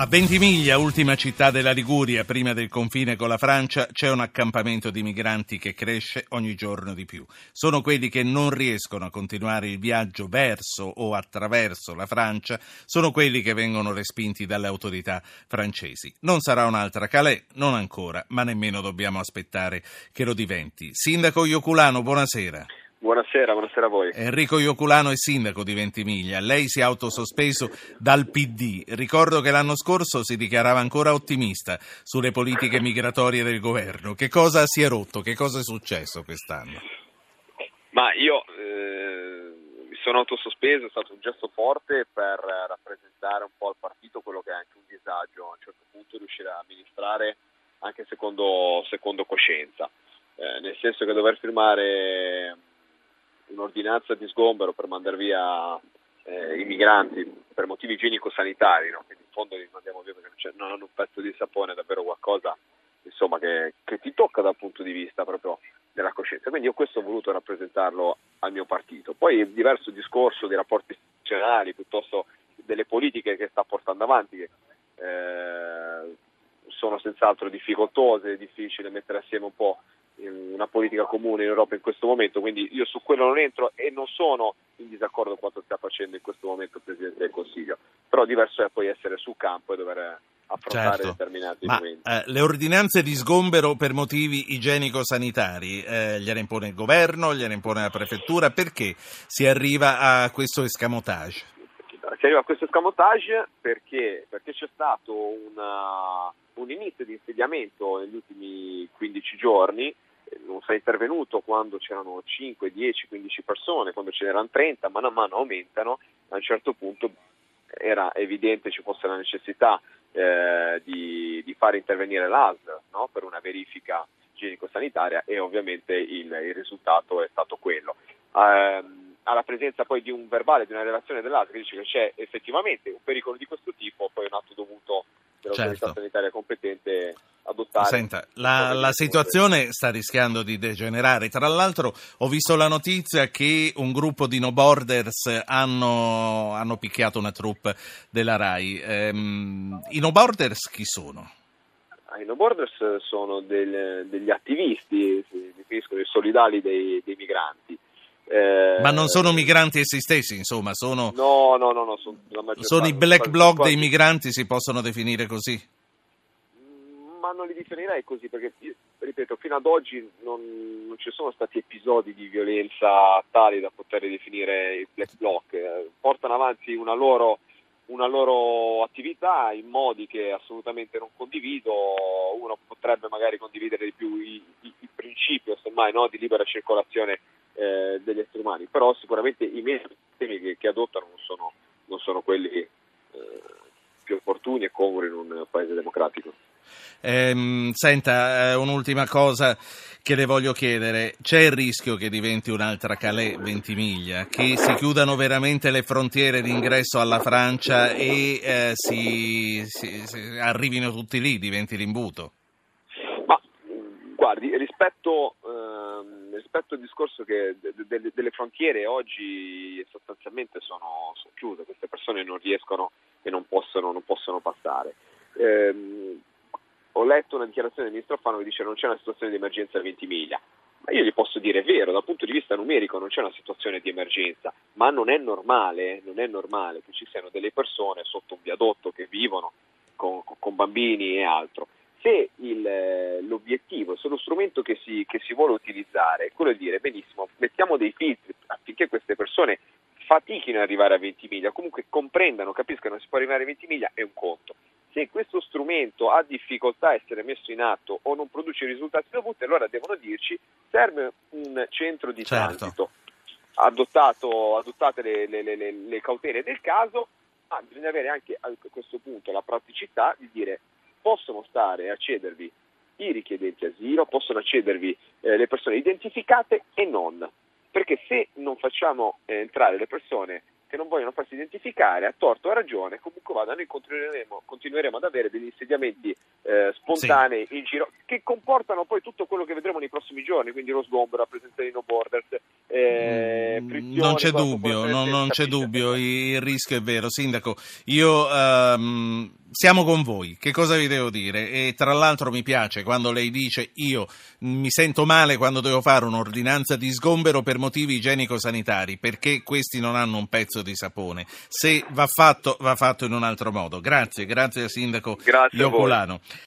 A Ventimiglia, ultima città della Liguria, prima del confine con la Francia, c'è un accampamento di migranti che cresce ogni giorno di più. Sono quelli che non riescono a continuare il viaggio verso o attraverso la Francia, sono quelli che vengono respinti dalle autorità francesi. Non sarà un'altra Calais, non ancora, ma nemmeno dobbiamo aspettare che lo diventi. Sindaco Ioculano, buonasera. Buonasera, buonasera a voi. Enrico Ioculano è sindaco di Ventimiglia. Lei si è autosospeso dal PD. Ricordo che l'anno scorso si dichiarava ancora ottimista sulle politiche migratorie del governo. Che cosa si è rotto? Che cosa è successo quest'anno? Ma io eh, mi sono autosospeso, è stato un gesto forte per rappresentare un po' al partito quello che è anche un disagio a un certo punto riuscire a amministrare anche secondo, secondo coscienza. Eh, nel senso che dover firmare un'ordinanza di sgombero per mandare via eh, i migranti per motivi igienico-sanitari, no? quindi in fondo li mandiamo via perché non hanno un pezzo di sapone, davvero qualcosa insomma, che, che, ti tocca dal punto di vista proprio della coscienza. Quindi io questo ho voluto rappresentarlo al mio partito. Poi il diverso discorso dei rapporti istituzionali piuttosto delle politiche che sta portando avanti, che eh, sono senz'altro difficoltose, è difficile mettere assieme un po' una politica comune in Europa in questo momento, quindi io su quello non entro e non sono in disaccordo con quanto sta facendo in questo momento il Presidente del Consiglio, però diverso è poi essere sul campo e dover affrontare certo. determinati Ma, momenti. Eh, le ordinanze di sgombero per motivi igienico-sanitari eh, gliene impone il governo, gliene impone la prefettura, perché si arriva a questo escamotage? Si arriva a questo escamotage perché, perché c'è stato una, un inizio di insediamento negli ultimi 15 giorni sei intervenuto quando c'erano 5, 10, 15 persone, quando ce n'erano 30, mano a mano aumentano, a un certo punto era evidente ci fosse la necessità eh, di, di, fare intervenire l'ASL no? per una verifica igienico-sanitaria e ovviamente il, il risultato è stato quello. Eh, alla presenza poi di un verbale, di una relazione dell'ASL che dice che c'è effettivamente un pericolo di questo tipo, poi un atto dovuto dell'autorità certo. sanitaria competente adottare. Senta, la, la situazione sta rischiando di degenerare. Tra l'altro ho visto la notizia che un gruppo di no borders hanno, hanno picchiato una troupe della RAI. Ehm, I no borders chi sono? Ah, I no borders sono del, degli attivisti, si definiscono i solidali dei, dei migranti. Eh, Ma non sono migranti essi stessi, insomma, sono, no, no, no, no sono, sono i black bloc dei migranti, si possono definire così? Ma non li definirei così, perché, ripeto, fino ad oggi non, non ci sono stati episodi di violenza tali da poter definire i black bloc. Eh, portano avanti una loro, una loro attività in modi che assolutamente non condivido. Uno potrebbe magari condividere di più il principio, semmai, no, di libera circolazione eh, degli esseri umani, però sicuramente i metodi che, che adottano non sono, non sono quelli eh, più opportuni e congrui in un paese democratico. Eh, senta, eh, un'ultima cosa che le voglio chiedere. C'è il rischio che diventi un'altra Calais Ventimiglia, che si chiudano veramente le frontiere d'ingresso alla Francia e eh, si, si, si arrivino tutti lì, diventi l'imbuto? Ma guardi, rispetto rispetto al discorso che delle, delle frontiere oggi sostanzialmente sono, sono, chiuse, queste persone non riescono e non possono, non possono passare. Eh, ho letto una dichiarazione del ministro Alfano che dice che non c'è una situazione di emergenza a 20 miglia. Ma io gli posso dire, è vero, dal punto di vista numerico non c'è una situazione di emergenza, ma non è normale, non è normale che ci siano delle persone sotto un viadotto che vivono con, con bambini e altro se il, eh, l'obiettivo, se lo strumento che si, che si, vuole utilizzare è quello di dire benissimo, mettiamo dei filtri affinché queste persone fatichino ad arrivare a 20 miglia, comunque comprendano, capiscano che si può arrivare a 20 miglia, è un conto. Se questo strumento ha difficoltà a essere messo in atto o non produce i risultati dovuti, allora devono dirci serve un centro di certo. transito. Adottato, adottate le, le, le, le cautele del caso, ma bisogna avere anche a questo punto la praticità di dire possono stare e accedervi i richiedenti asilo, possono accedervi eh, le persone identificate e non. Perché se non facciamo eh, entrare le persone che non vogliono farsi identificare, a torto o a ragione, comunque vada, noi continueremo, continueremo ad avere degli insediamenti eh, spontanei sì. in giro che comportano poi tutto quello che vedremo nei prossimi giorni, quindi lo sgombero, la presenza di no borders. Eh, mm, non c'è dubbio, non, non c'è dubbio, il rischio è vero. Sindaco, io... Um siamo con voi, che cosa vi devo dire? E tra l'altro mi piace quando lei dice io mi sento male quando devo fare un'ordinanza di sgombero per motivi igienico-sanitari, perché questi non hanno un pezzo di sapone. Se va fatto, va fatto in un altro modo. Grazie, grazie al sindaco Grazie Ioculano.